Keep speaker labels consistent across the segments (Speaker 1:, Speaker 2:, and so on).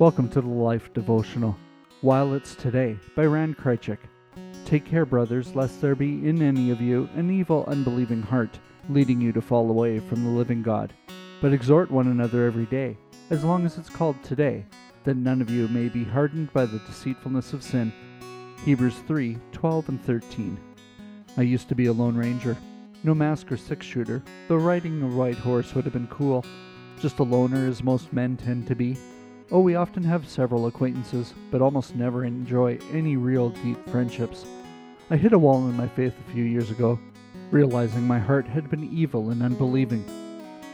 Speaker 1: Welcome to the Life Devotional. While it's today by Rand Kreycik. Take care, brothers, lest there be in any of you an evil, unbelieving heart, leading you to fall away from the living God. But exhort one another every day, as long as it's called today, that none of you may be hardened by the deceitfulness of sin. Hebrews 3 12 and 13. I used to be a Lone Ranger. No mask or six shooter, though riding a white horse would have been cool. Just a loner, as most men tend to be. Oh, we often have several acquaintances, but almost never enjoy any real deep friendships. I hit a wall in my faith a few years ago, realizing my heart had been evil and unbelieving.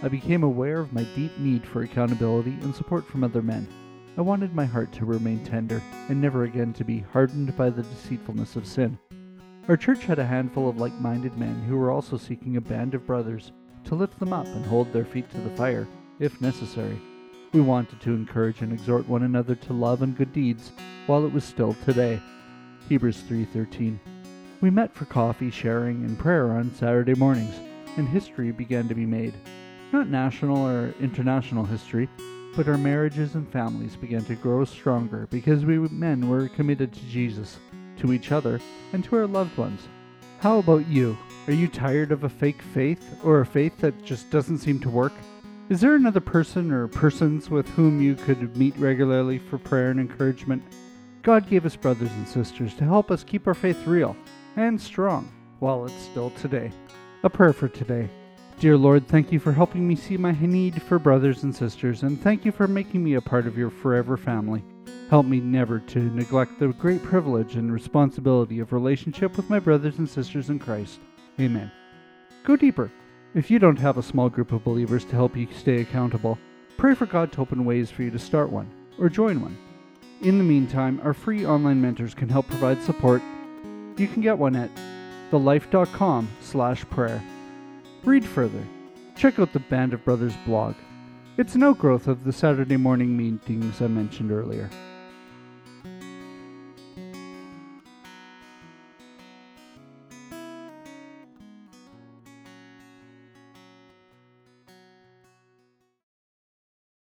Speaker 1: I became aware of my deep need for accountability and support from other men. I wanted my heart to remain tender and never again to be hardened by the deceitfulness of sin. Our church had a handful of like minded men who were also seeking a band of brothers to lift them up and hold their feet to the fire, if necessary. We wanted to encourage and exhort one another to love and good deeds while it was still today. Hebrews 3:13. We met for coffee, sharing, and prayer on Saturday mornings, and history began to be made. Not national or international history, but our marriages and families began to grow stronger because we men were committed to Jesus, to each other, and to our loved ones. How about you? Are you tired of a fake faith or a faith that just doesn't seem to work? Is there another person or persons with whom you could meet regularly for prayer and encouragement? God gave us brothers and sisters to help us keep our faith real and strong while it's still today. A prayer for today. Dear Lord, thank you for helping me see my need for brothers and sisters, and thank you for making me a part of your forever family. Help me never to neglect the great privilege and responsibility of relationship with my brothers and sisters in Christ. Amen. Go deeper. If you don't have a small group of believers to help you stay accountable, pray for God to open ways for you to start one or join one. In the meantime, our free online mentors can help provide support. You can get one at thelife.com/prayer. Read further. Check out the Band of Brothers blog. It's an outgrowth of the Saturday morning meetings I mentioned earlier.